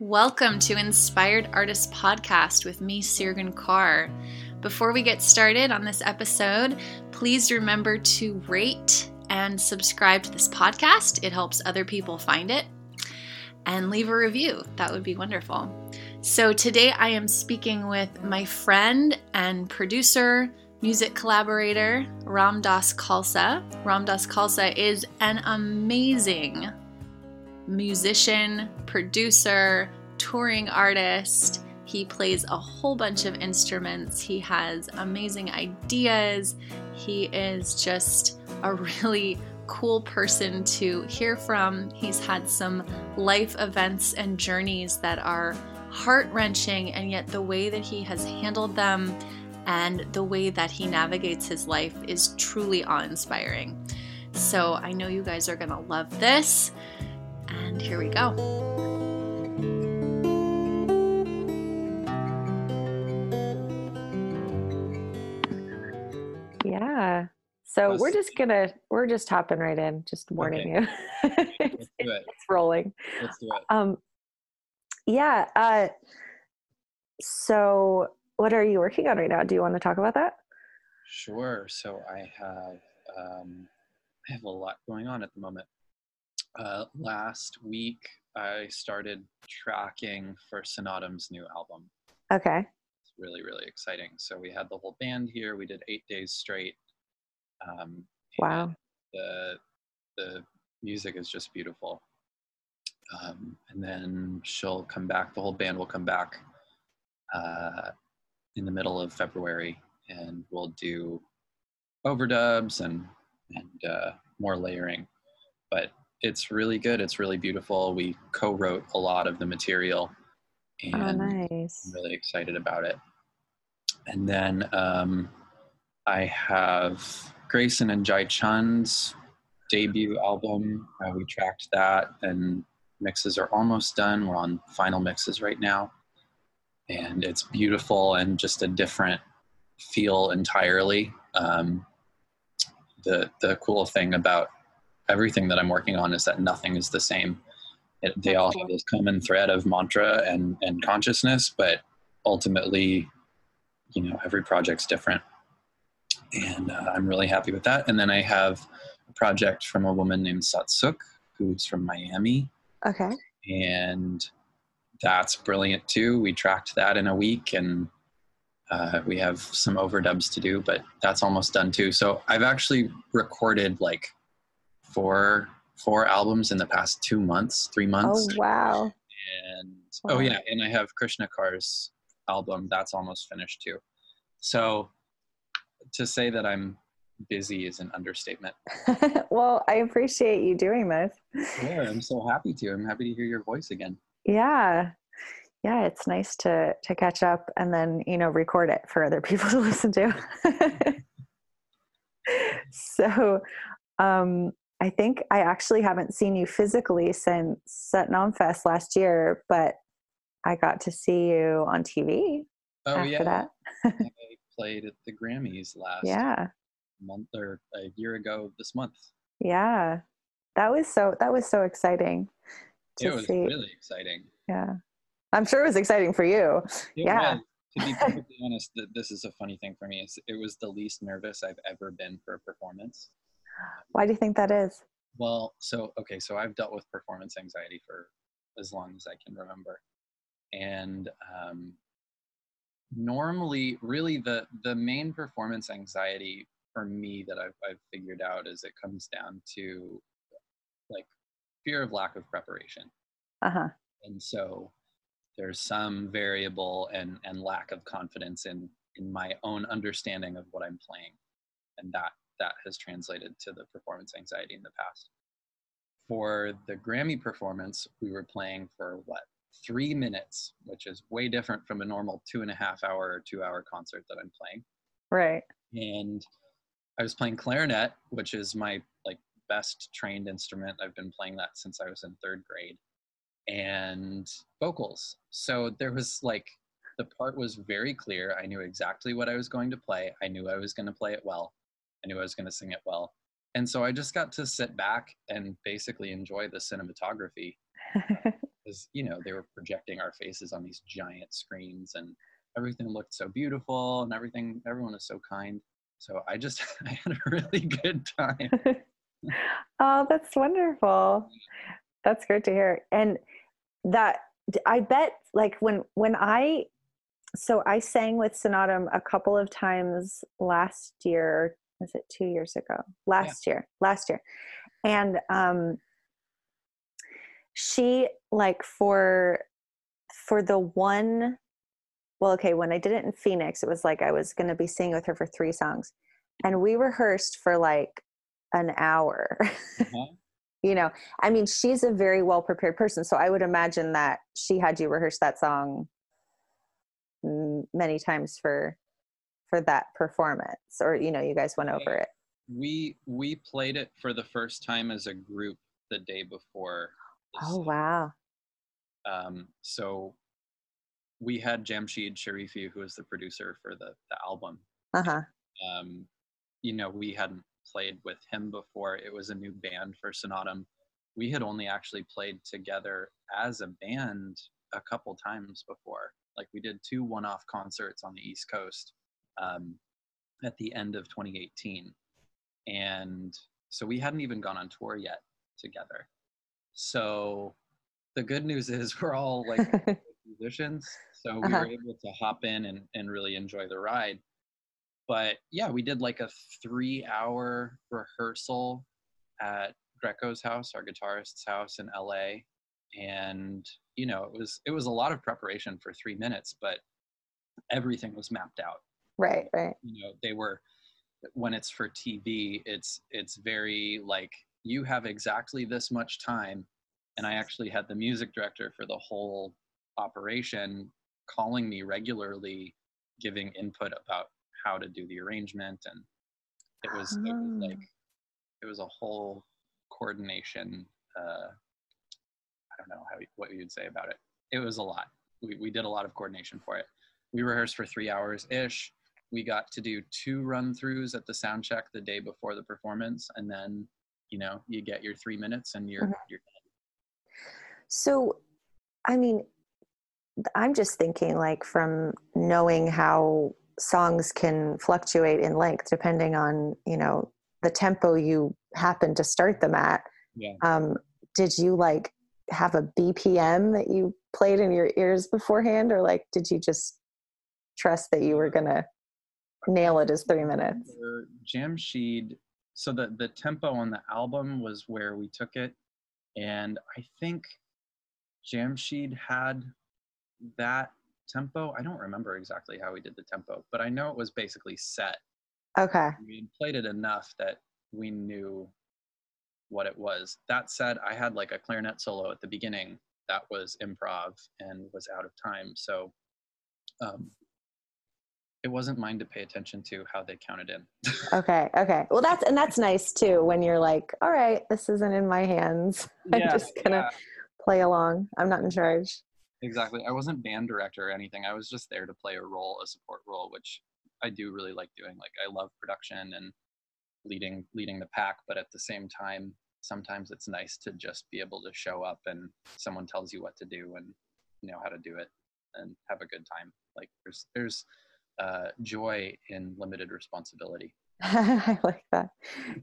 Welcome to Inspired Artist Podcast with me, Sirgun Kaur. Before we get started on this episode, please remember to rate and subscribe to this podcast. It helps other people find it. And leave a review. That would be wonderful. So, today I am speaking with my friend and producer, music collaborator, Ramdas Khalsa. Ramdas Khalsa is an amazing musician, producer, touring artist. He plays a whole bunch of instruments. He has amazing ideas. He is just a really cool person to hear from. He's had some life events and journeys that are heart wrenching, and yet the way that he has handled them and the way that he navigates his life is truly awe inspiring. So I know you guys are going to love this. And here we go. Yeah. So we're just gonna we're just hopping right in, just warning okay. you. it's, it. it's, rolling. Let's do it. Um yeah. Uh so what are you working on right now? Do you want to talk about that? Sure. So I have um I have a lot going on at the moment. Uh, last week, I started tracking for Snatam's new album. Okay. It's really, really exciting. So we had the whole band here. We did eight days straight. Um, wow. The the music is just beautiful. Um, and then she'll come back. The whole band will come back uh, in the middle of February, and we'll do overdubs and and uh, more layering. But it's really good. It's really beautiful. We co-wrote a lot of the material, oh, and oh, nice. I'm really excited about it. And then um, I have Grayson and Jai Chun's debut album. Uh, we tracked that, and mixes are almost done. We're on final mixes right now, and it's beautiful and just a different feel entirely. Um, the the cool thing about everything that I'm working on is that nothing is the same. It, they all have this common thread of mantra and, and consciousness, but ultimately, you know, every project's different. And uh, I'm really happy with that. And then I have a project from a woman named Satsuk, who's from Miami. Okay. And that's brilliant too. We tracked that in a week and uh, we have some overdubs to do, but that's almost done too. So I've actually recorded like four four albums in the past two months, three months. Oh wow! And wow. oh yeah, and I have Krishna Kar's album that's almost finished too. So to say that I'm busy is an understatement. well, I appreciate you doing this. Yeah, I'm so happy to. I'm happy to hear your voice again. Yeah. Yeah, it's nice to to catch up and then, you know, record it for other people to listen to. so, um I think I actually haven't seen you physically since Satnam Fest last year, but I got to see you on TV. Oh after yeah, that. I played at the Grammys last yeah month or a year ago this month. Yeah, that was so that was so exciting. It was see. really exciting. Yeah, I'm sure it was exciting for you. It yeah. Was. To be perfectly honest, this is a funny thing for me. It was the least nervous I've ever been for a performance. Why do you think that is? Well, so okay, so I've dealt with performance anxiety for as long as I can remember, and um, normally, really the the main performance anxiety for me that I've I've figured out is it comes down to like fear of lack of preparation. Uh huh. And so there's some variable and and lack of confidence in in my own understanding of what I'm playing, and that that has translated to the performance anxiety in the past. For the Grammy performance, we were playing for what, three minutes, which is way different from a normal two and a half hour or two hour concert that I'm playing. Right. And I was playing clarinet, which is my like best trained instrument. I've been playing that since I was in third grade. And vocals. So there was like the part was very clear. I knew exactly what I was going to play. I knew I was going to play it well. I knew I was going to sing it well. And so I just got to sit back and basically enjoy the cinematography. Uh, because you know they were projecting our faces on these giant screens and everything looked so beautiful and everything everyone was so kind so i just i had a really good time oh that's wonderful that's great to hear and that i bet like when when i so i sang with Snatam a couple of times last year was it two years ago last yeah. year last year and um she like for for the one well okay when i did it in phoenix it was like i was going to be singing with her for three songs and we rehearsed for like an hour uh-huh. you know i mean she's a very well prepared person so i would imagine that she had you rehearse that song many times for for that performance or you know you guys went over it? We we played it for the first time as a group the day before oh wow. Um so we had Jamshied Sharifi who was the producer for the the album. Uh-huh. Um you know we hadn't played with him before. It was a new band for Snatam. We had only actually played together as a band a couple times before. Like we did two one-off concerts on the east coast um, at the end of 2018 and so we hadn't even gone on tour yet together. So the good news is we're all like musicians so we uh-huh. were able to hop in and, and really enjoy the ride. But yeah we did like a three hour rehearsal at Grecco's house our guitarist's house in la and you know it was it was a lot of preparation for three minutes but everything was mapped out right right you know they were when it's for tv it's it's very like you have exactly this much time and i actually had the music director for the whole operation calling me regularly giving input about how to do the arrangement and it was, oh. it was like ah. it was a whole coordination uh, i don't know how what you'd say about it it was a lot we, we did a lot of coordination for it we rehearsed for three hours ish we got to do two run throughs at the sound check the day before the performance and then you know you get your three minutes and you're mm-hmm. you're done. so i mean i'm just thinking like from knowing how songs can fluctuate in length depending on you know the tempo you happen to start them at yeah. um, did you like have a bpm that you played in your ears beforehand or like did you just trust that you were gonna nail it as three minutes. Jamshid so the the tempo on the album was where we took it. And i think jamshid had that tempo. I don't remember exactly how we did the tempo but i know it was basically set. Okay. We played it enough that we knew what it was. That said i had like a clarinet solo at the beginning that was improv and was out of time. So um, it wasn't mine to pay attention to how they counted in. okay, okay. Well, that's and that's nice too when you're like, all right, this isn't in my hands. I'm just gonna yeah. play along. I'm not in charge. Exactly. I wasn't band director or anything. I was just there to play a role, a support role, which I do really like doing. Like I love production and leading leading the pack, but at the same time, sometimes it's nice to just be able to show up and someone tells you what to do and know how to do it and have a good time. Like there's there's uh, joy in limited responsibility. I like that.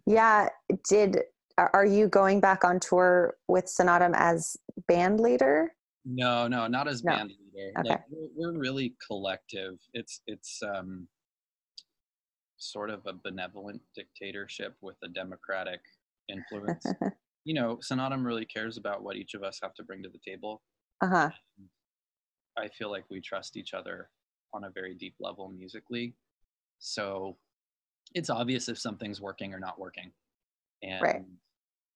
Yeah. Did are you going back on tour with Snatam as band leader? No, no, not as no. band leader. Okay. Like, we're, we're really collective. It's it's um, sort of a benevolent dictatorship with a democratic influence. you know, Snatam really cares about what each of us have to bring to the table. Uh huh. I feel like we trust each other on a very deep level musically. So it's obvious if something's working or not working. And right.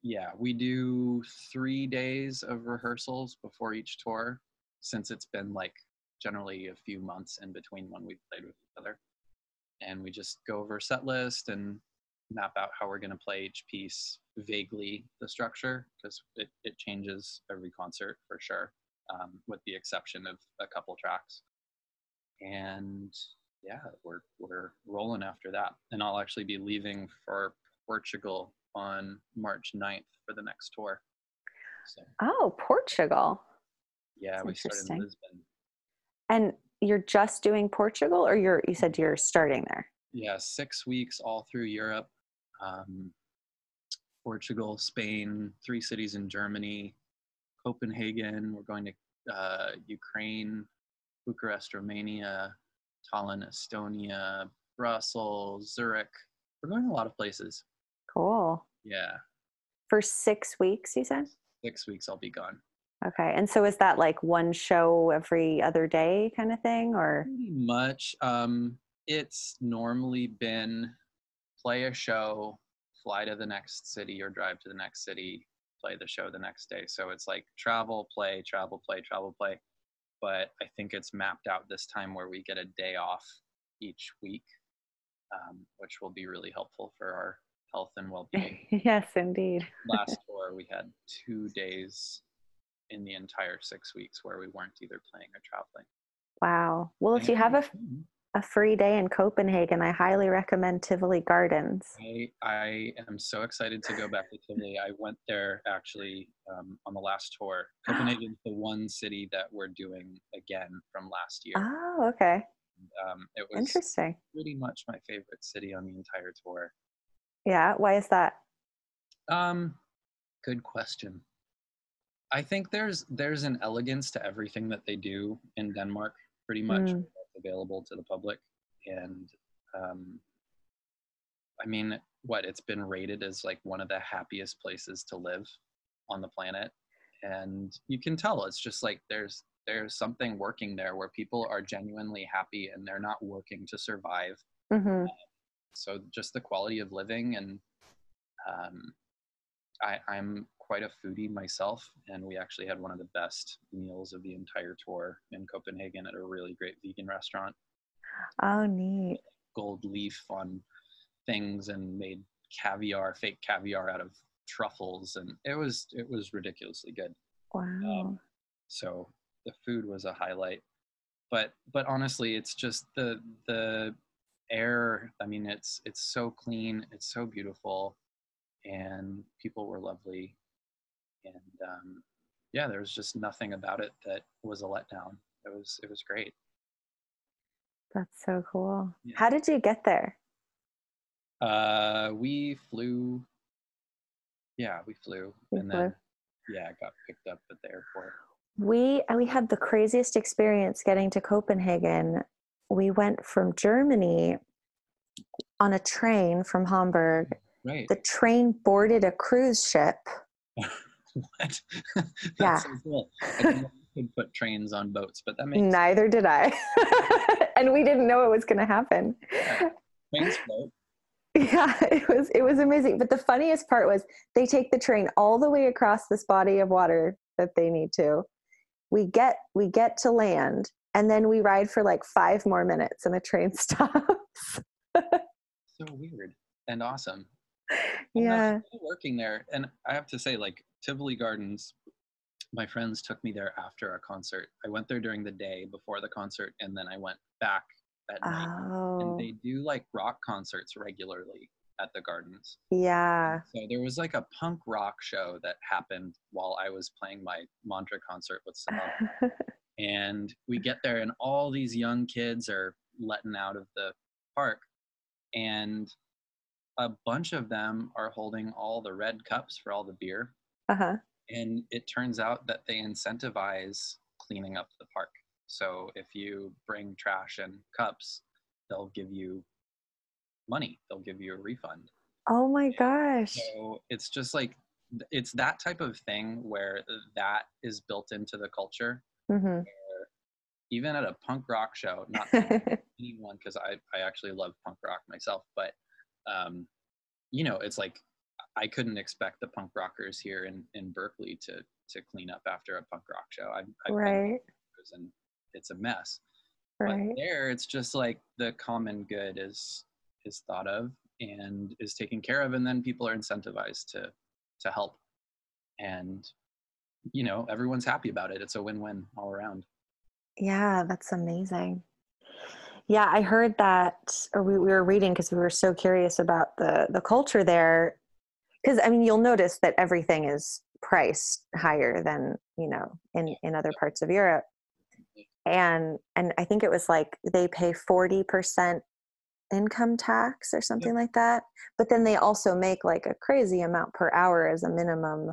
yeah, we do three days of rehearsals before each tour since it's been like generally a few months in between when we've played with each other. And we just go over set list and map out how we're going to play each piece vaguely the structure because it, it changes every concert for sure um, with the exception of a couple tracks and yeah, we're we're rolling after that. And I'll actually be leaving for Portugal on March 9th for the next tour. So. Oh, Portugal. Yeah, That's we started in. Lisbon. And you're just doing Portugal, or you're you said you're starting there? Yeah, six weeks all through Europe, um, Portugal, Spain, three cities in Germany, Copenhagen. We're going to uh, Ukraine, Bucharest, Romania, Tallinn, Estonia, Brussels, Zurich. We're going a lot of places. Cool. Yeah, For six weeks, you said. six weeks I'll be gone. Okay. And so is that like one show every other day kind of thing, or? Pretty much. Um, it's normally been play a show, fly to the next city or drive to the next city, play the show the next day. So it's like travel, play, travel, play, travel, play. But I think it's mapped out this time where we get a day off each week, um, which will be really helpful for our health and well-being. yes, indeed. Last tour, we had two days in the entire six weeks where we weren't either playing or traveling. Wow. Well, if you have a, a free day in Copenhagen, I highly recommend Tivoli Gardens. I, I am so excited to go back to Tivoli. I went there actually um, on the last tour. Copenhagen is the one city that we're doing again from last year. Oh, okay. Um, it was Interesting. pretty much my favorite city on the entire tour. Yeah. Why is that? Um, good question. I think there's there's an elegance to everything that they do in Denmark, pretty much Mm. Available to the public. And um, I mean, what it's been rated as like one of the happiest places to live on the planet, and you can tell it's just like there's there's something working there where people are genuinely happy and they're not working to survive. Hmm so just the quality of living and um, I, i'm quite a foodie myself and we actually had one of the best meals of the entire tour in copenhagen at a really great vegan restaurant Oh, neat. gold leaf on things and made caviar fake caviar out of truffles and it was it was ridiculously good Wow. Um, so the food was a highlight but but honestly it's just the the air i mean it's it's so clean it's so beautiful and people were lovely and um, yeah there was just nothing about it that was a letdown it was it was great That's so cool. Yeah. How did you get there? uh we flew yeah we flew You and then yeah got picked up at the airport We we had the craziest experience getting to Copenhagen. We went from Germany on a train from Hamburg. right The train boarded a cruise ship. what Yeah. so cool. I didn't know you could put trains on boats but that makes Neither did I. and we didn't know it was going to happen. trains float Yeah, it was it was amazing. But the funniest part was they take the train all the way across this body of water that they need to. We get we get to land and then we ride for like 5 more minutes and the train stops. so weird and awesome. Yeah. working there, and I have to say, like Tivoli Gardens, my friends took me there after a concert. I went there during the day before the concert, and then I went back at night. Oh. And they do like rock concerts regularly at the gardens. Yeah. So there was like a punk rock show that happened while I was playing my mantra concert with Simone. and we get there and all these young kids are letting out of the park and a bunch of them are holding all the red cups for all the beer uh-huh. and it turns out that they incentivize cleaning up the park so if you bring trash and cups they'll give you money they'll give you a refund Oh my gosh. so it's just like it's that type of thing where that is built into the culture Mhm. even at a punk rock show, not anyone because I, I actually love punk rock myself, but um, you know, it's like I couldn't expect the punk rockers here in, in Berkeley to to clean up after a punk rock show. I've, I've right. and it's a mess. Right. But there, it's just like the common good is is thought of and is taken care of, and then people are incentivized to to help, and you know, everyone's happy about it. It's a win-win all around. Yeah, that's amazing. Yeah, I heard that, or we, we were reading because we were so curious about the the culture there. Because I mean, you'll notice that everything is priced higher than you know in in other parts of Europe. And and I think it was like they pay forty percent income tax or something like that. But then they also make like a crazy amount per hour as a minimum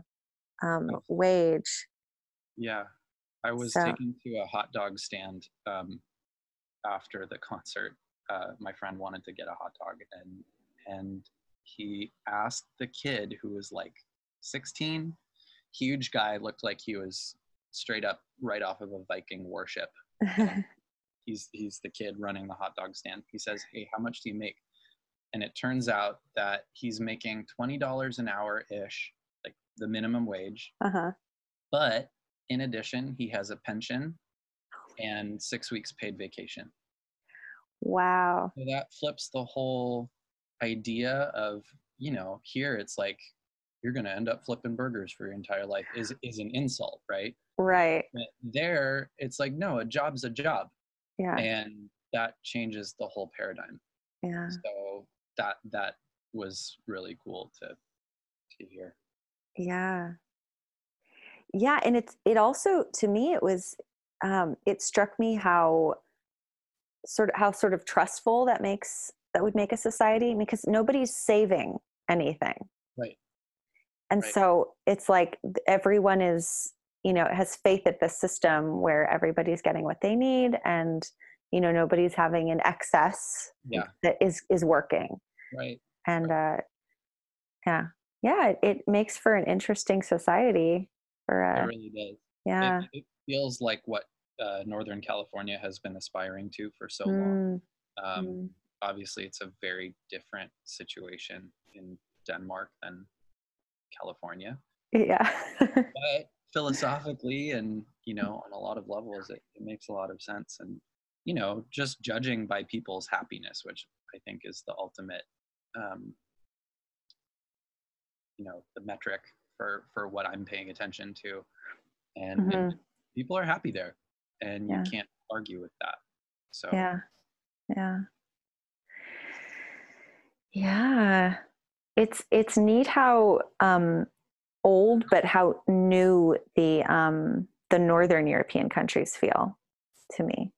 um, wage. Yeah, I was So- taken to a hot dog stand um, after the concert. Uh, my friend wanted to get a hot dog, and and he asked the kid who was like 16, huge guy, looked like he was straight up right off of a Viking warship. He's he's the kid running the hot dog stand. He says, "Hey, how much do you make?" And it turns out that he's making twenty dollars an hour ish, like the minimum wage. uh huh. But in addition, he has a pension and six weeks paid vacation. Wow. So that flips the whole idea of, you know, here it's like you're going to end up flipping burgers for your entire life is is an insult, right? Right. But there it's like no, a job's a job Yeah. and that changes the whole paradigm. Yeah. So that that was really cool to to hear. Yeah. Yeah, and it's it also to me it was um it struck me how sort of how sort of trustful that makes that would make a society because nobody's saving anything. Right. And Right. so it's like everyone is, you know, has faith at the system where everybody's getting what they need and you know nobody's having an excess Yeah. that is is working Right. and uh yeah yeah it, it makes for an interesting society for It uh really does. yeah It, it feels like what uh, Northern California has been aspiring to for so long. Mm, Um, mm. Obviously, it's a very different situation in Denmark than California, yeah but philosophically and you know on a lot of levels, it, it makes a lot of sense. And you know, just judging by people's happiness, which I think is the ultimate, um, you know, the metric for for what I'm paying attention to, and, and people are happy there, and Yeah. you can't argue with that. So yeah yeah yeah. It's it's neat how um old but how new the um the northern european countries feel to me.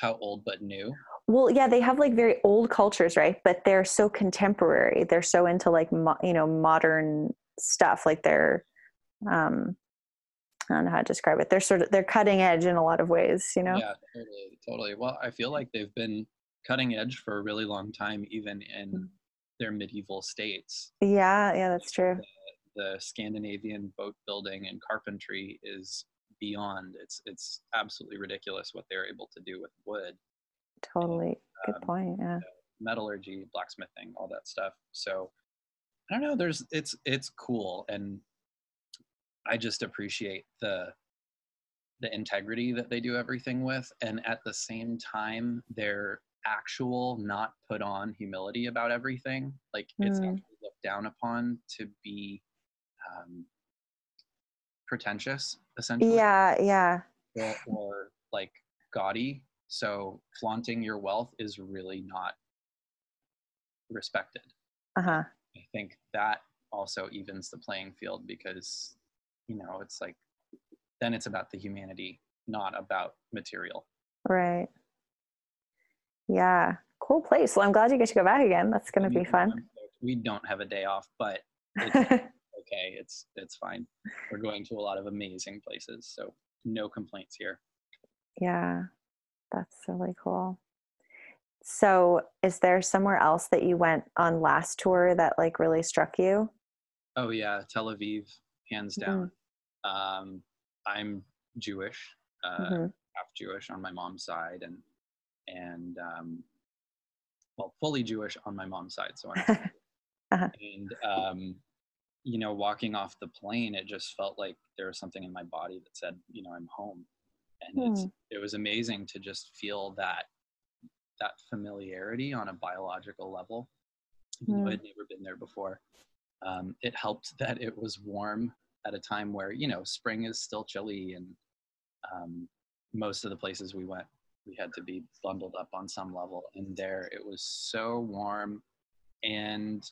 How old but new. well yeah they have like very old cultures right? But they're so contemporary. They're so into like mo- you know modern stuff like they're um i don't know how to describe it. They're sort of they're cutting edge in a lot of ways, you know? Yeah, totally, totally. Well, I feel like they've been cutting edge for a really long time, even in Mm. their medieval states. yeah yeah that's true The Scandinavian boat building and carpentry is beyond. It's it's absolutely ridiculous what they're able to do with wood, totally good Um, point yeah metallurgy, blacksmithing, all that stuff. So I don't know. There's it's it's cool, and I just appreciate the the integrity that they do everything with, and at the same time, their actual not put on humility about everything. Like it's Mm. actually looked down upon to be um, pretentious, essentially yeah yeah or, or like gaudy. So flaunting your wealth is really not respected. uh-huh I think that also evens the playing field because, you know, it's like then it's about the humanity, not about material. right yeah cool place well i'm glad you get to go back again that's going to be fun We don't have a day off, but it's okay. It's it's fine. We're going to a lot of amazing places, so no complaints here. Yeah, that's really cool. So, is there somewhere else that you went on last tour that like really struck you? Oh yeah, Tel Aviv, hands down. Um, I'm Jewish, uh, Mhm. half Jewish on my mom's side, and and um, well, fully Jewish on my mom's side. So Uh-huh. and um, you know, walking off the plane, it just felt like there was something in my body that said, you know, I'm home, and it's it was amazing to just feel that that familiarity on a biological level. Even though Mm. I'd never been there before, um, it helped that it was warm at a time where you know spring is still chilly, and um, most of the places we went, we had to be bundled up on some level. And there, it was so warm, and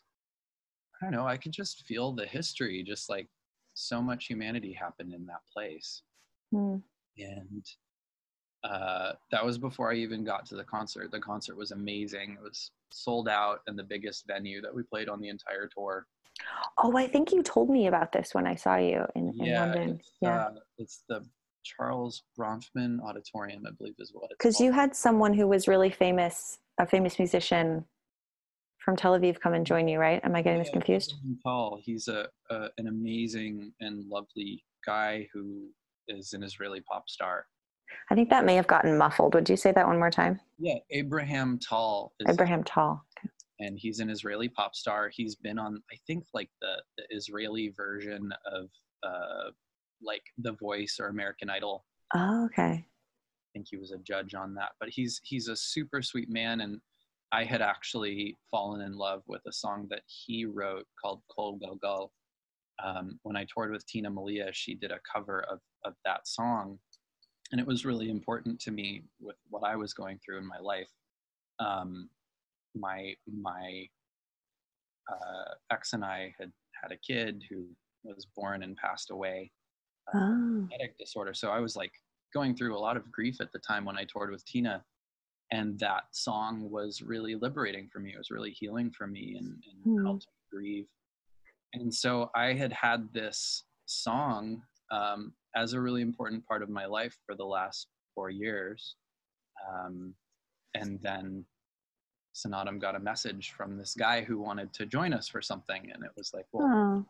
I don't know, I could just feel the history just like so much humanity happened in that place. Mm. And uh, that was before I even got to the concert. The concert was amazing. It was sold out and the biggest venue that we played on the entire tour. Oh, I think you told me about this when I saw you in, in yeah, London. It's, Yeah. uh, it's the Charles Bronfman Auditorium, I believe, is what it's Because you had someone who was really famous, a famous musician from Tel Aviv come and join you, right? Am I getting this confused? Tal. He's a, a an amazing and lovely guy who is an Israeli pop star. I think that may have gotten muffled. Would you say that one more time? Yeah, Abraham Tal. is Abraham Tal. and he's an Israeli pop star. He's been on, I think, like the, the Israeli version of uh, like The Voice or American Idol. Oh, okay. I think he was a judge on that. But he's he's a super sweet man, and I had actually fallen in love with a song that he wrote called "Kol Galgal." Um, when I toured with Tina Malia, she did a cover of of that song, and it was really important to me with what I was going through in my life. Um, my my uh, ex and I had had a kid who was born and passed away Oh. genetic disorder. So I was like going through a lot of grief at the time when I toured with Tina. And that song was really liberating for me. It was really healing for me and, and Hmm. helped me grieve. And so I had had this song um, as a really important part of my life for the last four years. Um, and then Snatam got a message from this guy who wanted to join us for something. And it was like, well.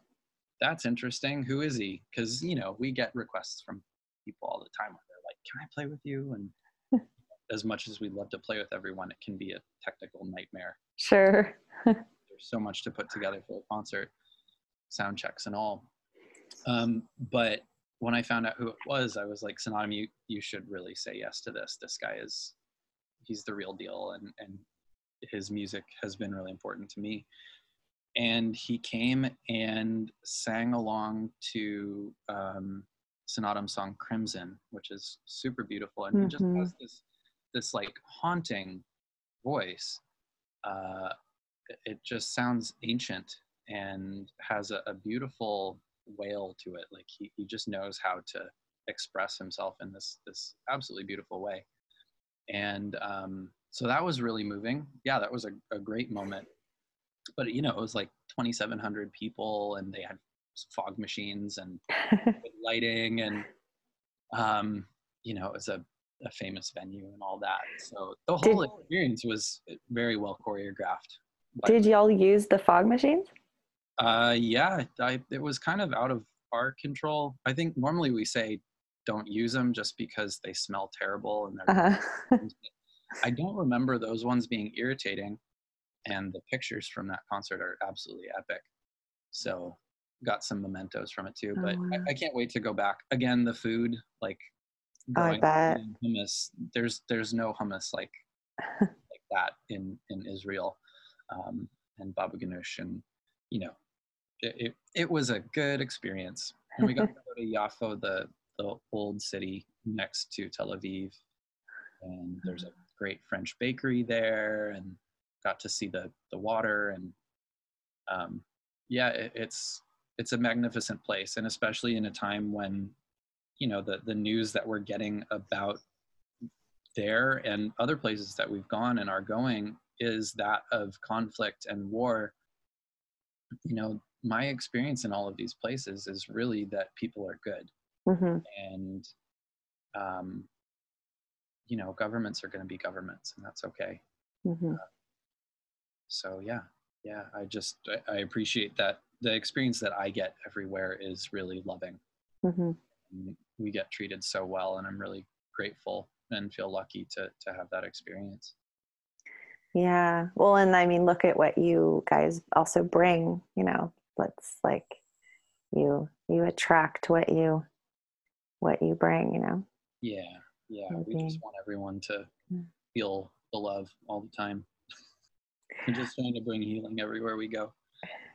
That's interesting. Who is he? Because you know we get requests from people all the time where they're like, "Can I play with you?" And as much as we'd love to play with everyone, it can be a technical nightmare. Sure. There's so much to put together for a concert, sound checks and all. Um, but when I found out who it was, I was like, "Snatam, you you should really say yes to this. This guy is he's the real deal, and and his music has been really important to me." And he came and sang along to um, Snatam song Crimson, which is super beautiful, and he just has this this like haunting voice. Uh, it- it just sounds ancient and has a, a beautiful wail to it. Like he, he just knows how to express himself in this this absolutely beautiful way. And um, so that was really moving. Yeah, that was a, a great moment but you know it was like 2700 people and they had fog machines and lighting and um you know it was a, a famous venue and all that so the Did- whole experience was very well choreographed Did y'all use the fog machines? uh yeah I, it was kind of out of our control i think normally we say don't use them just because they smell terrible and they're Uh-huh. I don't remember those ones being irritating, and the pictures from that concert are absolutely epic. So, got some mementos from it too. Oh, But wow. I, I can't wait to go back again. The food, like Oh, I going bet. hummus. There's there's no hummus like like that in in Israel, um, and Baba Ganoush, and you know, it, it it was a good experience. And we got to go to Yaffo, the the old city next to Tel Aviv, and there's a great French bakery there, and got to see the the water, and um, yeah, it, it's it's a magnificent place, and especially in a time when you know the the news that we're getting about there and other places that we've gone and are going is that of conflict and war. You know my experience in all of these places is really that people are good. Hmm and um, you know governments are going to be governments and that's okay. Hmm so yeah yeah i just I, I appreciate that the experience that i get everywhere is really loving hmm we get treated so well and i'm really grateful and feel lucky to to have that experience Yeah. Well, and I mean, look at what you guys also bring. You know, let's like you you attract what you what you bring. You know. yeah yeah we just want everyone to Mm. feel the love all the time we're just trying to bring healing everywhere we go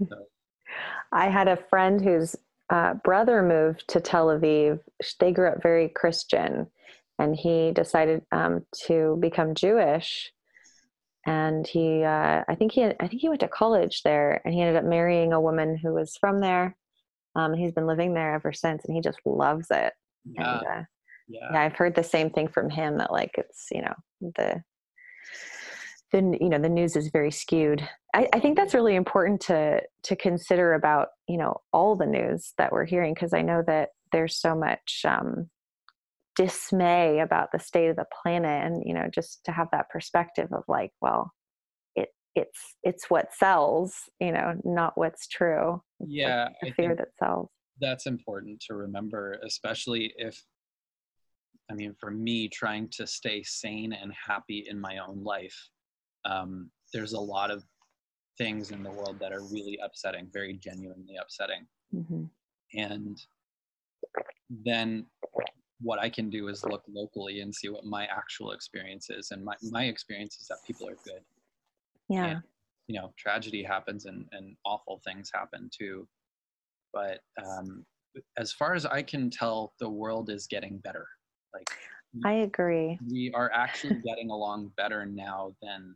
so, I had a friend whose uh, brother moved to Tel Aviv. They grew up very Christian, and he decided um, to become Jewish. And he, uh, I think he, I think he went to college there, and he ended up marrying a woman who was from there. Um, he's been living there ever since, and he just loves it. Yeah. And, uh, yeah. yeah, I've heard the same thing from him that like it's you know the the you know the news is very skewed. I, I think that's really important to to consider about you know all the news that we're hearing because I know that there's so much um, dismay about the state of the planet, and you know just to have that perspective of like, well, it it's it's what sells, you know, not what's true. It's like Yeah, I fear that sells. that's important to remember, especially if, I mean, for me, trying to stay sane and happy in my own life, um, there's a lot of things in the world that are really upsetting, very genuinely upsetting. hmm And then what I can do is look locally and see what my actual experience is. And my, my experience is that people are good. Yeah. And, you know, tragedy happens and, and awful things happen too. But um, as far as I can tell, the world is getting better. Like I agree. we are actually getting along better now than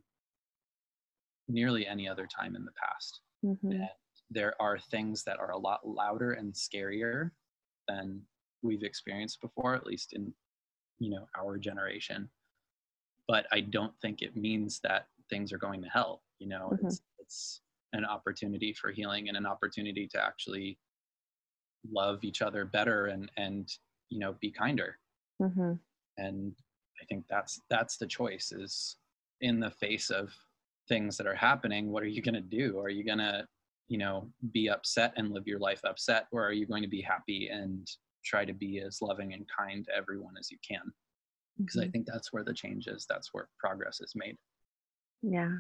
nearly any other time in the past. hmm And there are things that are a lot louder and scarier than we've experienced before, at least in you know our generation. But I don't think it means that things are going to hell. You know, Mhm. it's it's an opportunity for healing and an opportunity to actually love each other better and and you know be kinder hmm and i think that's that's the choice is in the face of things that are happening what are you going to do? Are you going to you know be upset and live your life upset or are you going to be happy and try to be as loving and kind to everyone as you can? Because i Mhm. think that's where the change is that's where progress is made. Yeah.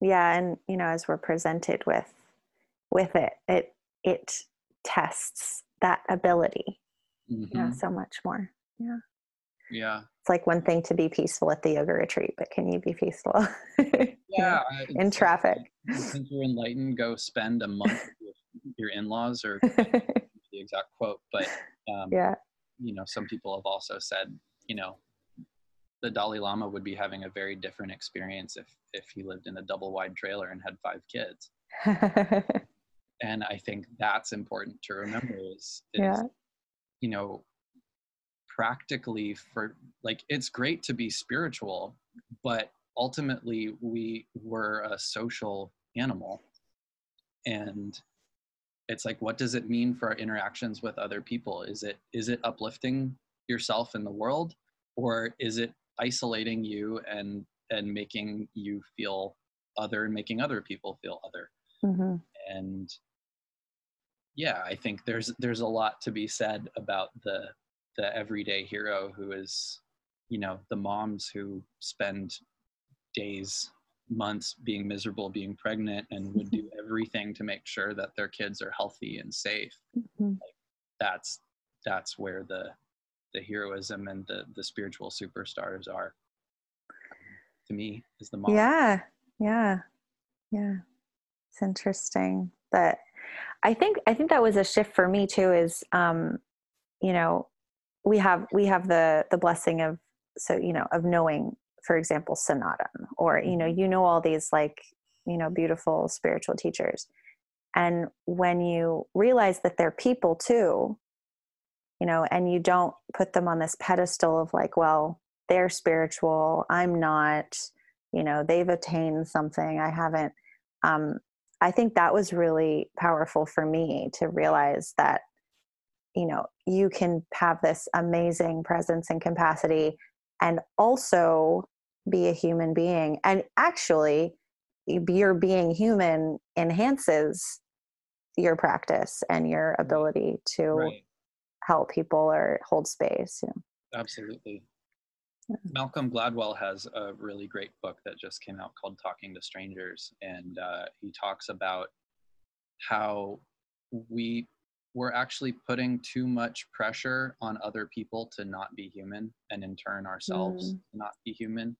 Yeah and you know as we're presented with with it it it tests that ability know Mhm. so much more. Yeah yeah it's like one thing to be peaceful at the yoga retreat but can you be peaceful yeah in traffic think you're enlightened go spend a month with your in-laws or the exact quote but um, yeah you know, some people have also said, you know, the Dalai Lama would be having a very different experience if if he lived in a double wide trailer and had five kids. And I think that's important to remember is, is Yeah. you know, practically for like it's great to be spiritual, but ultimately we were a social animal. And it's like what does it mean for our interactions with other people? Is it is it uplifting yourself in the world or is it isolating you and and making you feel other and making other people feel other? Hmm and yeah i think there's there's a lot to be said about the the everyday hero who is you know the moms who spend days months being miserable being pregnant and would do everything to make sure that their kids are healthy and safe. Hmm that's that's where the the heroism and the the spiritual superstars are. To me is the mom. Yeah. Yeah. Yeah. It's interesting but i think i think that was a shift for me too is um you know we have we have the the blessing of so you know of knowing for example Snatam or you know you know all these like you know beautiful spiritual teachers. And when you realize that they're people too you know and you don't put them on this pedestal of like well they're spiritual i'm not you know they've attained something i haven't um, i think that was really powerful for me to realize that you know you can have this amazing presence and capacity and also be a human being and actually your being human enhances your practice and your ability to right help people or hold space you know. Absolutely. Malcolm Gladwell has a really great book that just came out called Talking to Strangers, and uh, he talks about how we we're actually putting too much pressure on other people to not be human, and in turn ourselves Mm. not be human.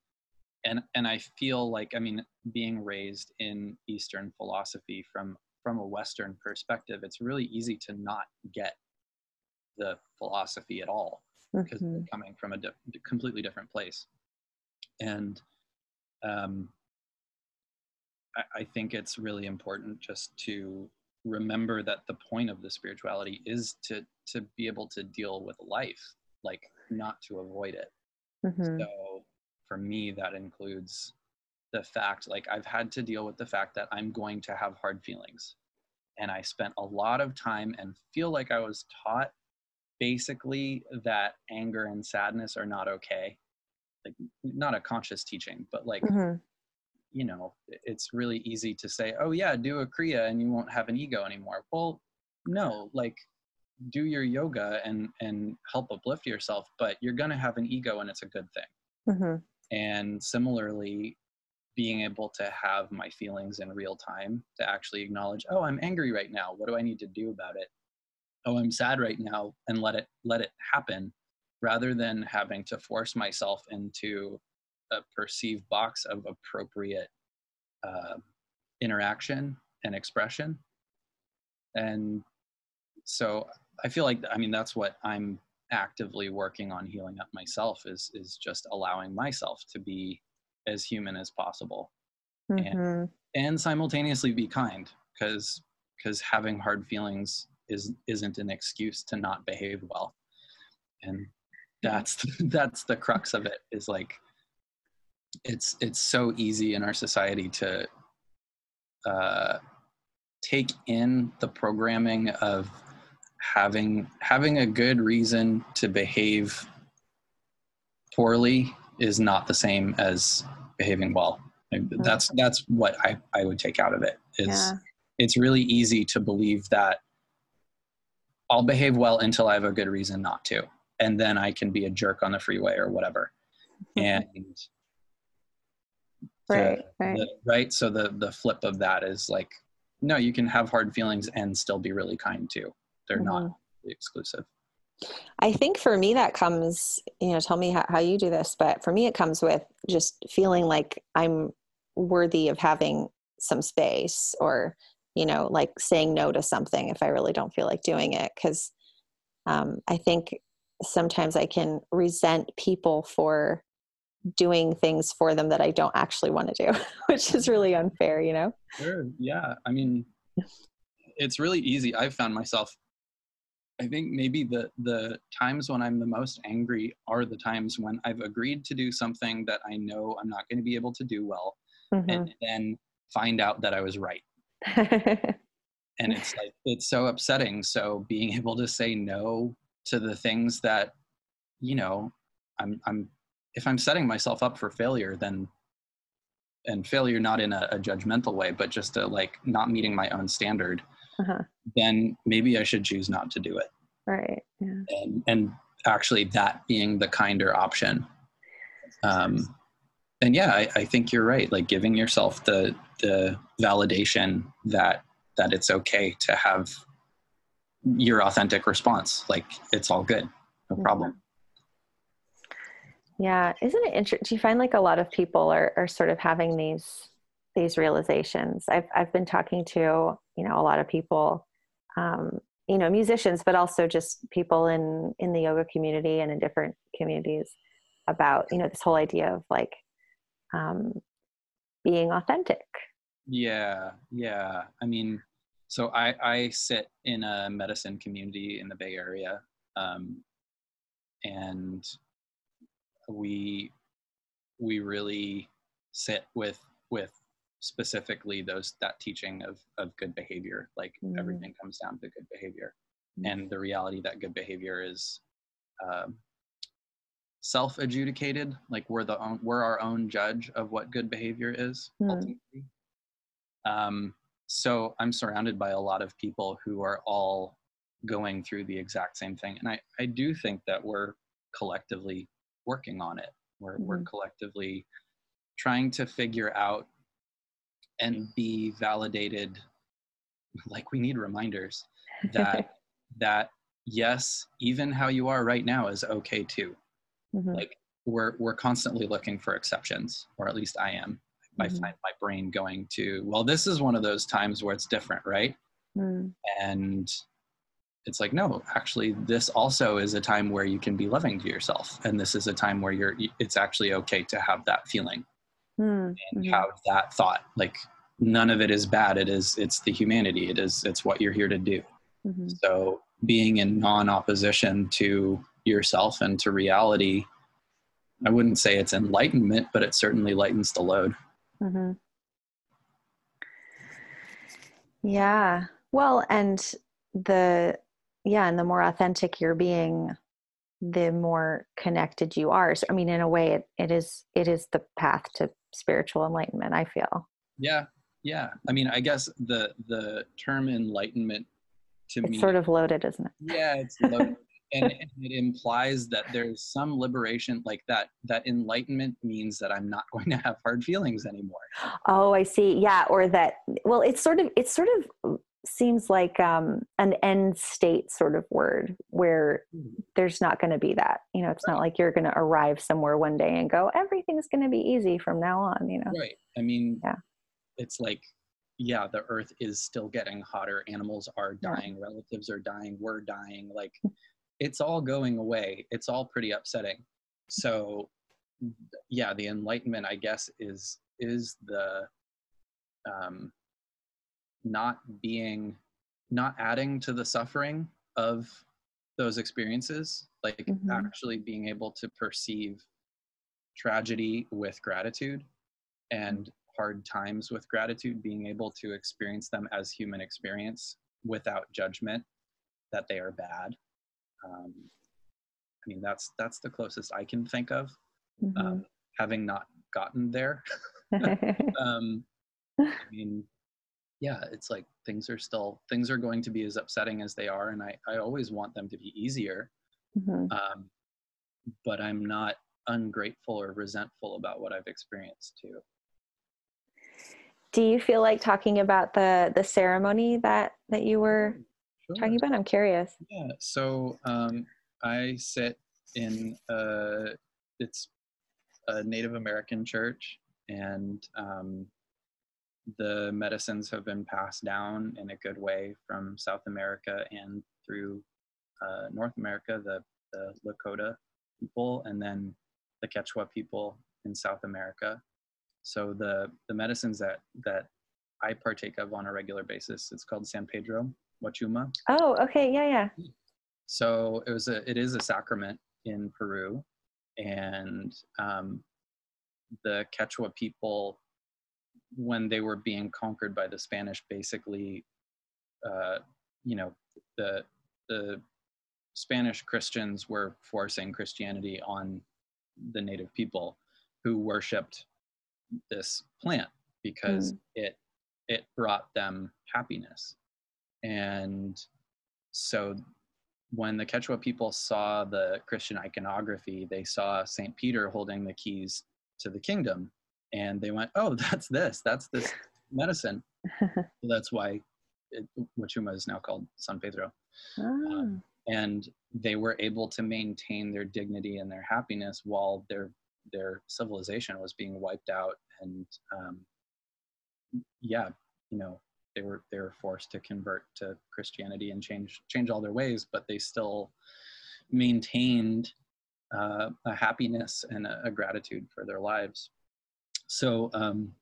And and I feel like I mean, being raised in Eastern philosophy from from a Western perspective, it's really easy to not get the philosophy at all because Mhm. they're coming from a di- completely different place. And um, I, I think it's really important just to remember that the point of the spirituality is to to be able to deal with life like not to avoid it Mhm. so for me that includes the fact like i've had to deal with the fact that i'm going to have hard feelings and i spent a lot of time and feel like i was taught basically that anger and sadness are not okay like not a conscious teaching but like Mhm. You know it's really easy to say oh yeah do a kriya and you won't have an ego anymore. Well no like do your yoga and and help uplift yourself but you're going to have an ego and it's a good thing. Mhm. and similarly being able to have my feelings in real time to actually acknowledge oh i'm angry right now. What do i need to do about it? Oh i'm sad right now and let it let it happen rather than having to force myself into a perceived box of appropriate uh, interaction and expression. And so i feel like i mean that's what i'm actively working on healing up myself is is just allowing myself to be as human as possible Mhm. and simultaneously be kind because because having hard feelings is isn't an excuse to not behave well. And that's that's the crux of it is like it's it's so easy in our society to uh, take in the programming of having having a good reason to behave poorly is not the same as behaving well. That's that's what i i would take out of it. Is Yeah. it's really easy to believe that i'll behave well until i have a good reason not to and then i can be a jerk on the freeway or whatever. And Right. Right. the, right so the the flip of that is like no you can have hard feelings and still be really kind too they're not Mhm. exclusive I think for me that comes, you know, tell me how, how you do this, but for me it comes with just feeling like I'm worthy of having some space or, you know, like saying no to something if I really don't feel like doing it. Cause um, I think sometimes I can resent people for doing things for them that I don't actually want to do, which is really unfair, you know? Sure. Yeah. I mean, it's really easy. I've found myself. I think maybe the the times when I'm the most angry are the times when I've agreed to do something that I know I'm not going to be able to do well, Mhm. and then find out that I was right. And it's like it's so upsetting. So being able to say no to the things that, you know, I'm I'm if I'm setting myself up for failure, then and failure not in a, a judgmental way, but just a, like not meeting my own standard, Uh-huh. then maybe I should choose not to do it. right. Yeah. And and actually that being the kinder option. Um and yeah, I, I think you're right. Like giving yourself the the validation that that it's okay to have your authentic response. Like it's all good. No problem. Yeah, isn't it interesting? Do you find like a lot of people are, are sort of having these these realizations? I've I've been talking to you know a lot of people, um, you know, musicians, but also just people in in the yoga community and in different communities about you know this whole idea of like um, being authentic. Yeah, yeah. I mean, so I I sit in a medicine community in the Bay Area, um, and we we really sit with with specifically those that teaching of of good behavior. Like Mm. everything comes down to good behavior, Mm. and the reality that good behavior is. Um, self adjudicated like we're the own, we're our own judge of what good behavior is Hmm. ultimately um, so I'm surrounded by a lot of people who are all going through the exact same thing. And I, I do think that we're collectively working on it. We're, we're Mhm. collectively trying to figure out and be validated. Like we need reminders that, that yes, even how you are right now is okay too. Mhm. Like we're, we're constantly looking for exceptions, or at least I am. I Mhm. find my brain going to, well, this is one of those times where it's different, right? Mm. And it's like, no, actually, this also is a time where you can be loving to yourself. And this is a time where you're, it's actually okay to have that feeling Mm. and Mhm. have that thought. Like, none of it is bad it is it's the humanity it is it's what you're here to do hmm so being in non-opposition to yourself and to reality i wouldn't say it's enlightenment but it certainly lightens the load hmm Yeah. Well, and the yeah, and the more authentic you're being, the more connected you are. So I mean, in a way it, it is it is the path to spiritual enlightenment, I feel. yeah yeah i mean i guess the the term enlightenment to It's me sort of loaded, isn't it? yeah it's low, and, and it implies that there's some liberation like that that enlightenment means that i'm not going to have hard feelings anymore Oh, I see. Yeah, or that well, it's sort of it's sort of seems like um an end state sort of word where there's not going to be that. You know, it's not like you're going to arrive somewhere one day and go everything's going to be easy from now on, you know. right i mean Yeah. it's like yeah the earth is still getting hotter animals are Yeah. dying relatives are dying we're dying like it's all going away it's all pretty upsetting so yeah the enlightenment i guess is is the um not being not adding to the suffering of those experiences like Mhm. actually being able to perceive tragedy with gratitude and hard times with gratitude being able to experience them as human experience without judgment that they are bad um, i mean that's that's the closest i can think of Mhm. um, having not gotten there um, I mean, yeah, it's like things are still things are going to be as upsetting as they are, and I I always want them to be easier. Mhm. Um, but I'm not ungrateful or resentful about what I've experienced too. Do you feel like talking about the the ceremony that that you were Sure. talking about? I'm curious. Yeah. So um, I sit in a it's a Native American church, and um, the medicines have been passed down in a good way from South America and through uh, North America, the the Lakota people, and then the Quechua people in South America. So the the medicines that that I partake of on a regular basis, it's called San Pedro Wachuma. Oh, okay. Yeah, yeah. So it was a it is a sacrament in Peru, and um, the Quechua people, when they were being conquered by the Spanish, basically, uh, you know, the the Spanish Christians were forcing Christianity on the native people, who worshipped this plant because it it brought them happiness, and so when the Quechua people saw the Christian iconography, they saw Saint Peter holding the keys to the kingdom, and they went, "Oh, that's this. That's this medicine." that's why it, Wachuma is now called San Pedro, Ah, and they were able to maintain their dignity and their happiness while their their civilization was being wiped out, and um, yeah, you know, they were they were forced to convert to Christianity and change change all their ways, but they still maintained uh, a happiness and a, a gratitude for their lives. So, um,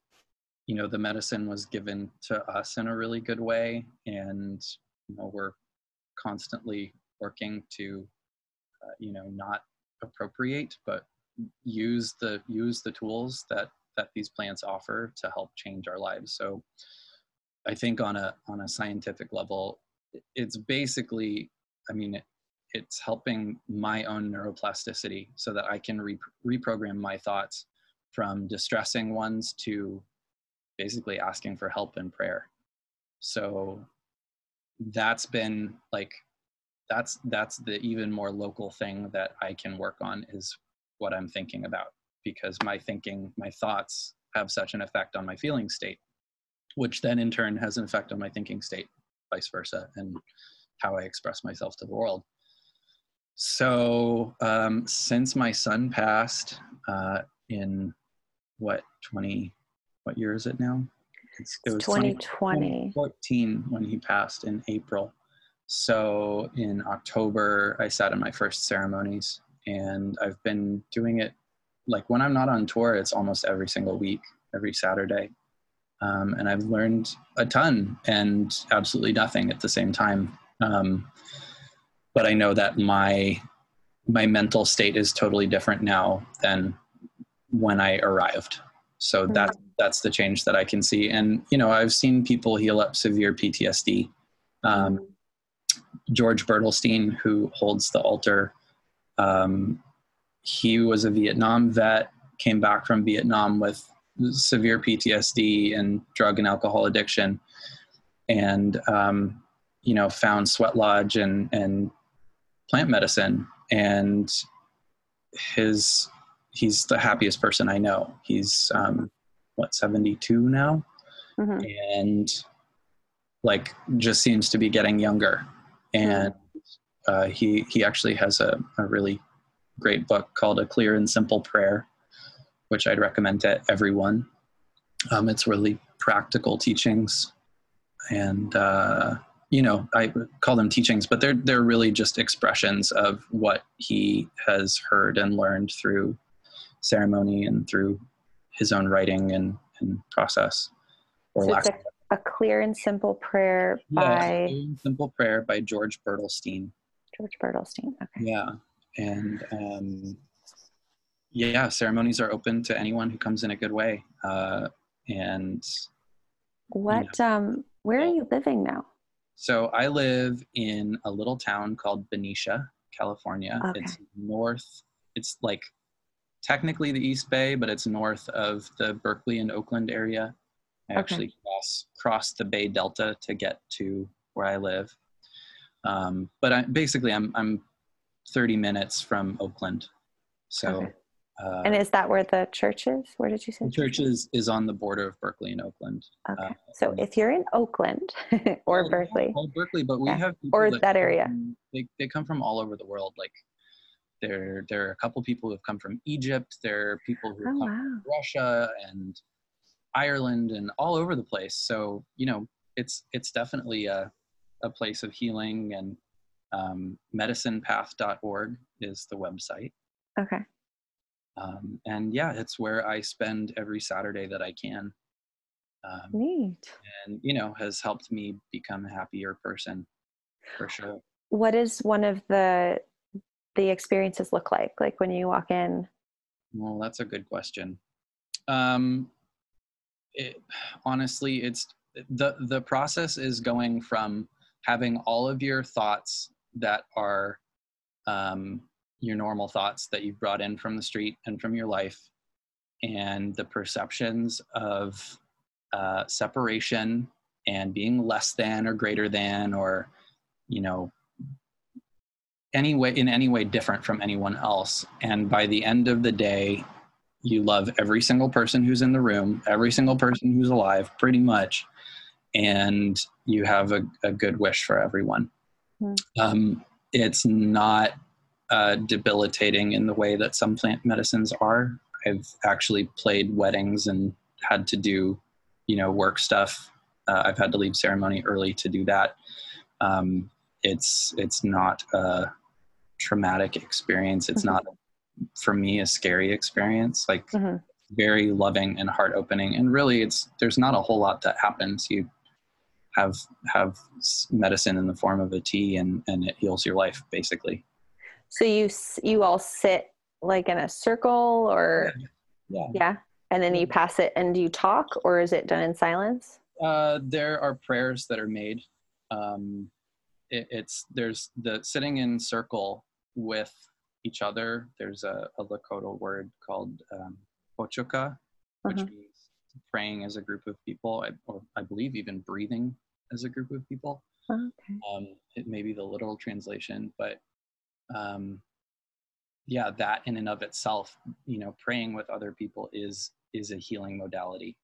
you know, the medicine was given to us in a really good way, and you know, we're constantly working to, uh, you know, not appropriate, but use the use the tools that that these plants offer to help change our lives. So I think on a on a scientific level, it's basically, I mean, it, it's helping my own neuroplasticity so that I can re- reprogram my thoughts from distressing ones to basically asking for help in prayer. So that's been like that's that's the even more local thing that I can work on is what I'm thinking about because my thinking, my thoughts have such an effect on my feeling state which then in turn has an effect on my thinking state, vice versa, and how I express myself to the world. So um, since my son passed uh, in what 20, what year is it now? It's, it was 20 2020. 2014 when he passed in April. So in October, I sat in my first ceremonies, and I've been doing it like when I'm not on tour, it's almost every single week, every Saturday. um, and I've learned a ton and absolutely nothing at the same time. Um, but I know that my my mental state is totally different now than when I arrived. So mm-hmm. that that's the change that I can see. And you know, I've seen people heal up severe PTSD. Um, mm-hmm. George Bertelstein, who holds the altar, um, he was a Vietnam vet, came back from Vietnam with severe PTSD and drug and alcohol addiction, and um, you know found Sweat Lodge and and plant medicine, and his he's the happiest person I know. He's um, what 72 now, mm-hmm. and like just seems to be getting younger, and uh, he he actually has a, a really great book called A Clear and Simple Prayer which I'd recommend to everyone. Um, it's really practical teachings, and uh, you know I call them teachings, but they're they're really just expressions of what he has heard and learned through ceremony and through his own writing and, and process. Or so lack a, a, clear and simple prayer by yeah, simple prayer by George Bertelstein. George Bertelstein. Okay. Yeah, and um, yeah, ceremonies are open to anyone who comes in a good way. Uh, and what, you know, um, where are you living now? So I live in a little town called Benicia, California. Okay. It's north, it's like technically the East Bay, but it's north of the Berkeley and Oakland area. I okay. actually cross cross the Bay Delta to get to where I live. Um, but I, basically, I'm I'm 30 minutes from Oakland, so okay. Uh, and is that where the church is? Where did you say? The church is, is on the border of Berkeley and Oakland. Okay. Uh, so if you're in Oakland or well, Berkeley, well, Berkeley, but we yeah. have or that, that area. From, they they come from all over the world. Like there there are a couple people who have come from Egypt. There are people who oh, come wow. from Russia and Ireland and all over the place. So you know it's it's definitely a a place of healing and um, medicinepath.org is the website. Okay. Um, and yeah, it's where I spend every Saturday that I can. Um, Neat. And, you know, has helped me become a happier person for sure. What is one of the the experiences look like like when you walk in? Well that's a good question. Um it, honestly it's the the process is going from having all of your thoughts that are um your normal thoughts that you've brought in from the street and from your life and the perceptions of uh, separation and being less than or greater than or you know any way in any way different from anyone else and by the end of the day you love every single person who's in the room every single person who's alive pretty much and you have a, a good wish for everyone mm. um, it's not uh, debilitating in the way that some plant medicines are. I've actually played weddings and had to do, you know, work stuff. Uh, I've had to leave ceremony early to do that. Um, it's it's not a traumatic experience. It's mm-hmm. not for me a scary experience. Like mm-hmm. very loving and heart opening. And really, it's there's not a whole lot that happens. You have have medicine in the form of a tea, and and it heals your life basically. So you you all sit like in a circle or yeah. yeah. And then you pass it and do you talk or is it done in silence? Uh, there are prayers that are made. Um, it, it's there's the sitting in circle with each other. There's a, a Lakota word called um, Pochuka, which uh-huh. means praying as a group of people, I, or I believe even breathing as a group of people. okay. Um, it may be the literal translation, but um, yeah, that in and of itself, you know, praying with other people is is a healing modality.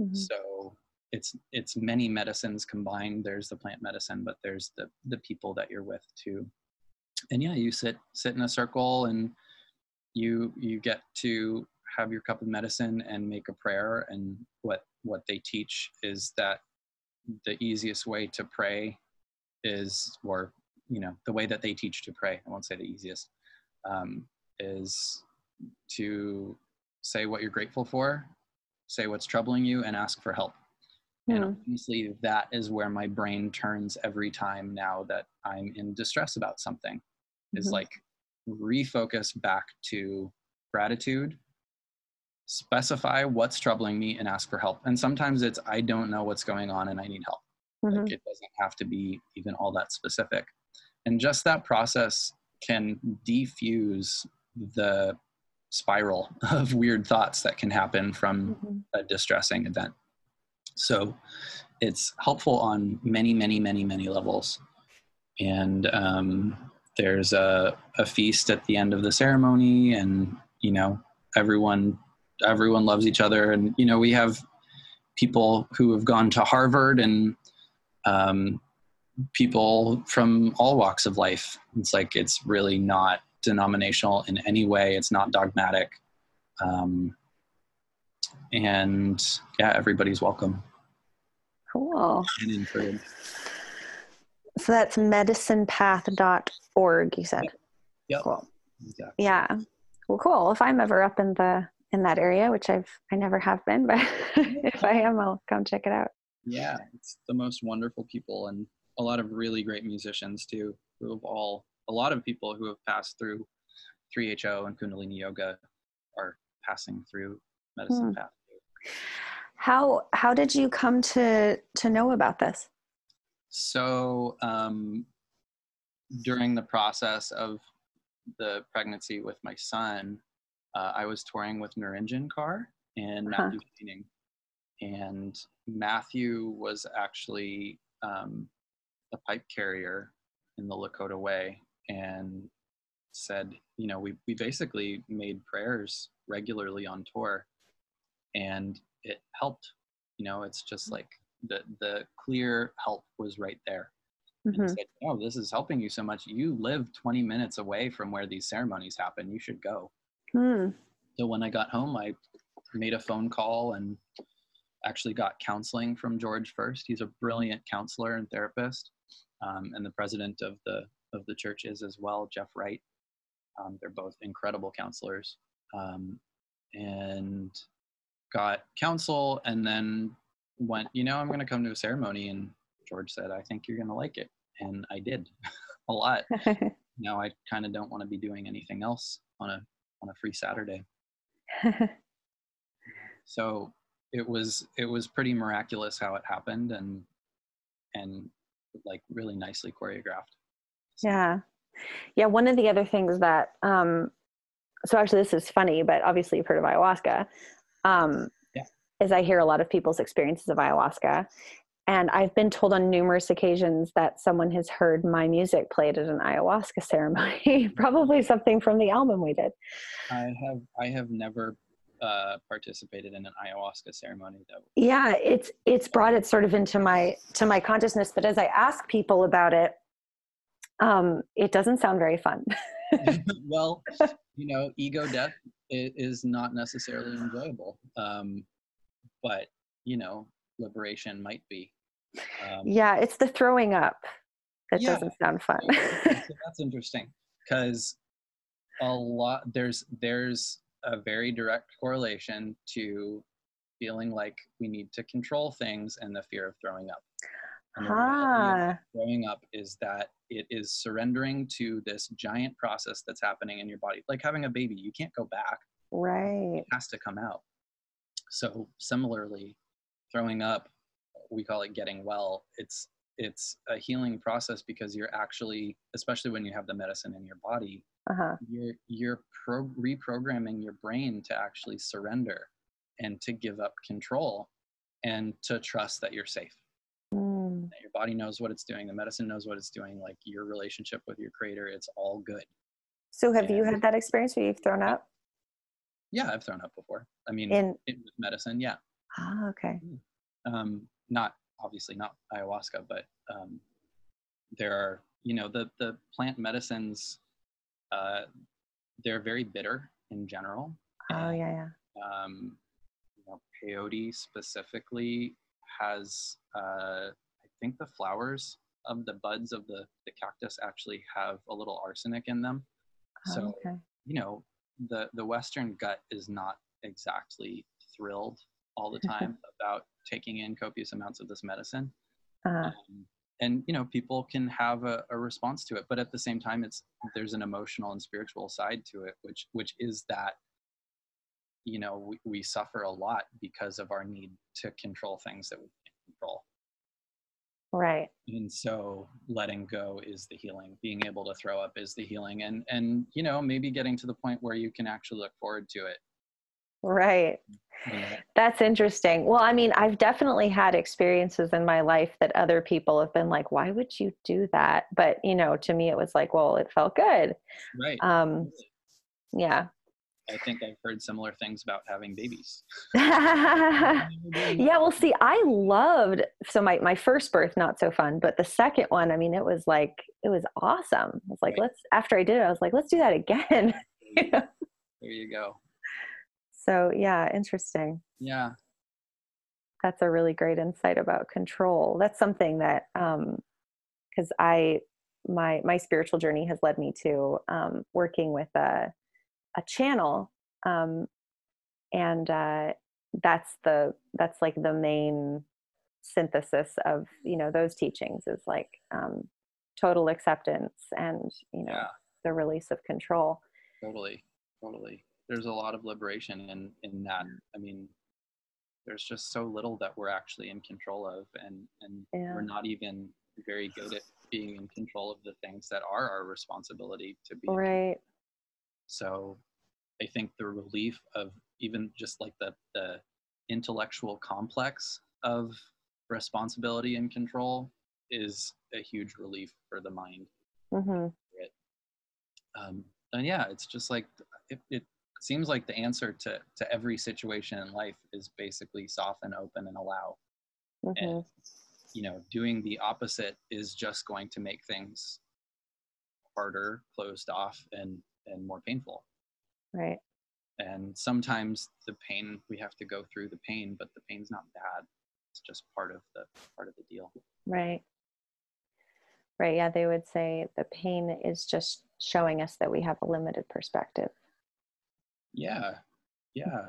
Mm-hmm. So it's it's many medicines combined. There's the plant medicine, but there's the the people that you're with too. And yeah, you sit sit in a circle and you you get to have your cup of medicine and make a prayer and what what they teach is that the easiest way to pray is or you know the way that they teach to pray i won't say the easiest um, is to say what you're grateful for say what's troubling you and ask for help And Hmm. obviously, that is where my brain turns every time now that I'm in distress about something. Is Mhm. like refocus back to gratitude, specify what's troubling me, and ask for help. And sometimes it's I don't know what's going on and I need help. Mhm. Like it doesn't have to be even all that specific. And just that process can defuse the spiral of weird thoughts that can happen from Mhm. a distressing event. So it's helpful on many, many, many, many levels. And um, there's a, a feast at the end of the ceremony, and you know everyone everyone loves each other. And you know we have people who have gone to Harvard and um, people from all walks of life. It's like it's really not denominational in any way. It's not dogmatic. Um, and yeah, everybody's welcome Cool. So that's medicinepath.org, you said. Yep. Cool. Exactly. Yeah. Well, cool. If I'm ever up in the in that area, which I've I never have been, but if I am, I'll come check it out. Yeah, it's the most wonderful people and a lot of really great musicians too, who have all a lot of people who have passed through 3HO and Kundalini Yoga are passing through Medicine Hmm. Path. How how did you come to to know about this? So um, during the process of the pregnancy with my son, uh, I was touring with Nirinjan Kaur and Uh-huh. Matthew Schoening. And Matthew was actually um, a pipe carrier in the Lakota Way and said, you know, we, we basically made prayers regularly on tour and it helped. You know, it's just like the, the clear help was right there. Mhm. said, oh, this is helping you so much. You live 20 minutes away from where these ceremonies happen. You should go. Hmm. So when I got home, I made a phone call and actually got counseling from George first. He's a brilliant counselor and therapist, um, and the president of the of the church is as well, Jeff Wright. Um, they're both incredible counselors, um, and got counsel, and then went. You know, I'm going to come to a ceremony, and George said, "I think you're going to like it," and I did a lot. Now I kind of don't want to be doing anything else on a on a free Saturday. so it was it was pretty miraculous how it happened and and like really nicely choreographed yeah. Yeah. One of the other things that um so actually this is funny, but obviously you've heard of ayahuasca. Um. Is I hear a lot of people's experiences of ayahuasca. And I've been told on numerous occasions that someone has heard my music played at an ayahuasca ceremony, probably something from the album we did. i have i have never uh, participated in an ayahuasca ceremony though yeah it's it's brought it sort of into my to my consciousness but as i ask people about it um it doesn't sound very fun well you know ego death is not necessarily enjoyable um, but you know liberation might be um, yeah it's the throwing up that Yeah. doesn't sound fun. That's interesting because a lot there's there's a very direct correlation to feeling like we need to control things and the fear of throwing up. And the reality of ah throwing up is that it is surrendering to this giant process that's happening in your body like having a baby you can't go back. Right. it has to come out so similarly throwing up we call it getting well it's it's a healing process because you're actually especially when you have the medicine in your body uh-huh. you're you're pro- reprogramming your brain to actually surrender and to give up control and to trust that you're safe. Mm. that your body knows what it's doing the medicine knows what it's doing like your relationship with your creator it's all good. So have you had that experience where you've thrown up yeah i've thrown up before i mean in in with medicine yeah ah okay um, not obviously not ayahuasca, but um, there are you know the the plant medicines. Uh, they're very bitter in general. oh and, yeah yeah Um, you know, peyote specifically has uh, I think the flowers of the buds of the the cactus actually have a little arsenic in them. Oh, So okay you know the the Western gut is not exactly thrilled all the time about taking in copious amounts of this medicine. Uh, Um, and you know, people can have a, a response to it, but at the same time, it's there's an emotional and spiritual side to it, which which is that you know we, we suffer a lot because of our need to control things that we. Right. and so letting go is the healing being able to throw up is the healing and and you know maybe getting to the point where you can actually look forward to it Right. know? That's interesting. Well, I mean, I've definitely had experiences in my life that other people have been like, why would you do that? But, you know, to me, it was like, well, it felt good. right Um, yeah. I think i've heard similar things about having babies yeah. Well, see, I loved, so my, my first birth, not so fun, but the second one, I mean, it was like, it was awesome. I was like, Right. let's, after I did it, I was like, let's do that again. there you go so, yeah, interesting. yeah that's a really great insight about control that's something that um because i my my spiritual journey has led me to um working with a a channel um and uh that's the that's like the main synthesis of you know those teachings is like um total acceptance and you know yeah. the release of control. Totally totally. There's a lot of liberation in in that. I mean there's just so little that we're actually in control of and and Yeah. we're not even very good at being in control of the things that are our responsibility to be right So I think the relief of even just like the, the intellectual complex of responsibility and control is a huge relief for the mind. hmm Um, and yeah, it's just like it, it seems like the answer to, to every situation in life is basically soften, open, and allow. hmm And, you know, doing the opposite is just going to make things harder, closed off, and, and more painful. right and sometimes the pain we have to go through the pain but the pain's not bad it's just part of the part of the deal Right. Right. Yeah. They would say the pain is just showing us that we have a limited perspective. yeah yeah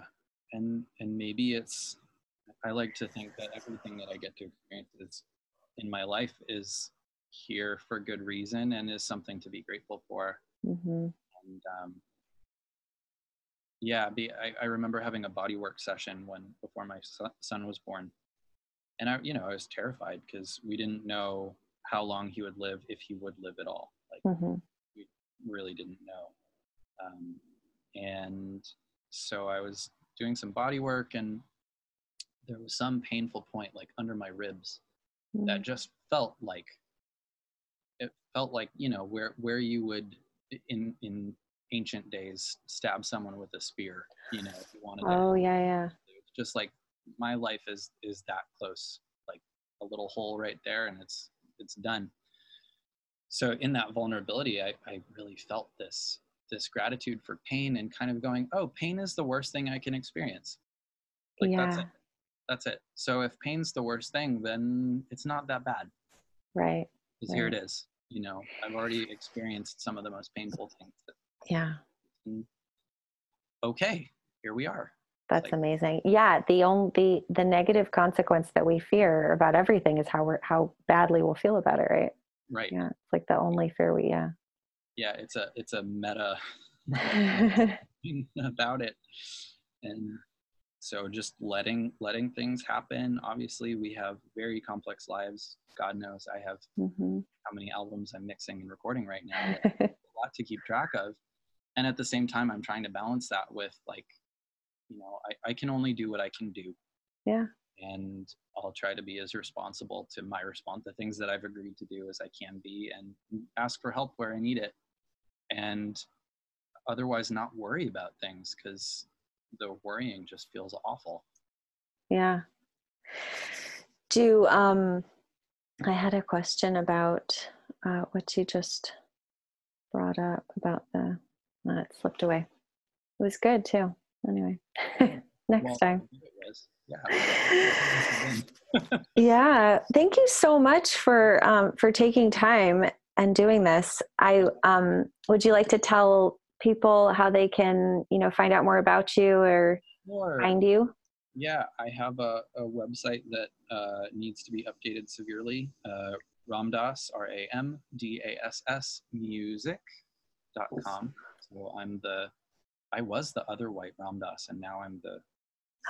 and and maybe it's i like to think that everything that i get to experience is in my life is here for good reason and is something to be grateful for hmm and um, yeah be, I, I remember having a body work session when before my son, was born. And i you know i was terrified because we didn't know how long he would live if he would live at all. Like hmm really didn't know. Um, and so i was doing some body work and there was some painful point like under my ribs that just felt like it felt like you know where where you would in in ancient days stab someone with a spear you know if you wanted to Oh, yeah. Yeah. just like my life is is that close like a little hole right there and it's it's done so in that vulnerability i i really felt this this gratitude for pain and kind of going oh pain is the worst thing i can experience like that's it that's it so if pain's the worst thing then it's not that bad Right. because here it Right. is you know i've already experienced some of the most painful things Yeah. Mm. okay here we are That's Like- amazing. Yeah. The only, the, the negative consequence that we fear about everything is how we're, how badly we'll feel about it. Right. right Yeah. It's like the only fear we, yeah. yeah it's a it's a meta about it and so just letting letting things happen. Obviously we have very complex lives. God knows i have hmm how many albums i'm mixing and recording right now a lot to keep track of. And at the same time i'm trying to balance that with like you know i, I can only do what i can do. Yeah. and i'll try to be as responsible to my response the things that i've agreed to do as i can be and ask for help where i need it. And otherwise not worry about things because the worrying just feels awful Yeah. Do um I had a question about uh what you just brought up about the uh, it slipped away. It was good too. Anyway. Next Well, time. yeah Yeah. Thank you so much for um for taking time and doing this. I um would you like to tell people how they can, you know, find out more about you or Sure. find you? yeah, I have a, a website that uh, needs to be updated severely. Uh, Ramdass, R A M D A S S, music.com. So I'm the, I was the other white ramdas and now I'm the,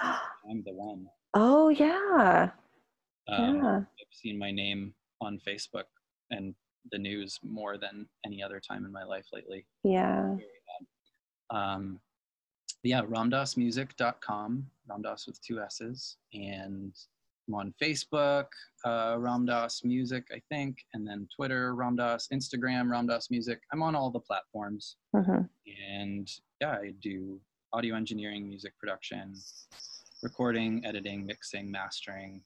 I'm the one. Oh, yeah. Um, Yeah. I've seen my name on Facebook and the news more than any other time in my life lately. Yeah. Um, yeah, ramdassmusic.com, Ramdas with two S's. And I'm on Facebook, uh, Ramdas Music, I think, and then Twitter, Ramdas, Instagram, Ramdas Music. I'm on all the platforms. hmm And yeah, I do audio engineering, music production, recording, editing, mixing, mastering,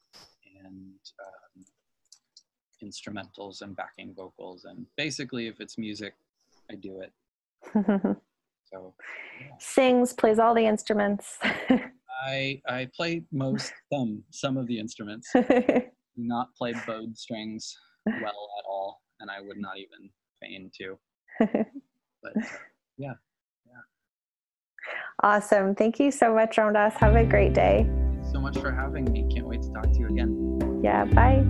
and um, instrumentals and backing vocals. And basically, if it's music, I do it. So Sings, plays all the instruments. I I play most some some of the instruments. Do not play bowed strings well at all, and I would not even feign to. But uh, awesome. Thank you so much, Ramdas. Have a great day. thanks so much for having me. Can't wait to talk to you again. Yeah. Bye.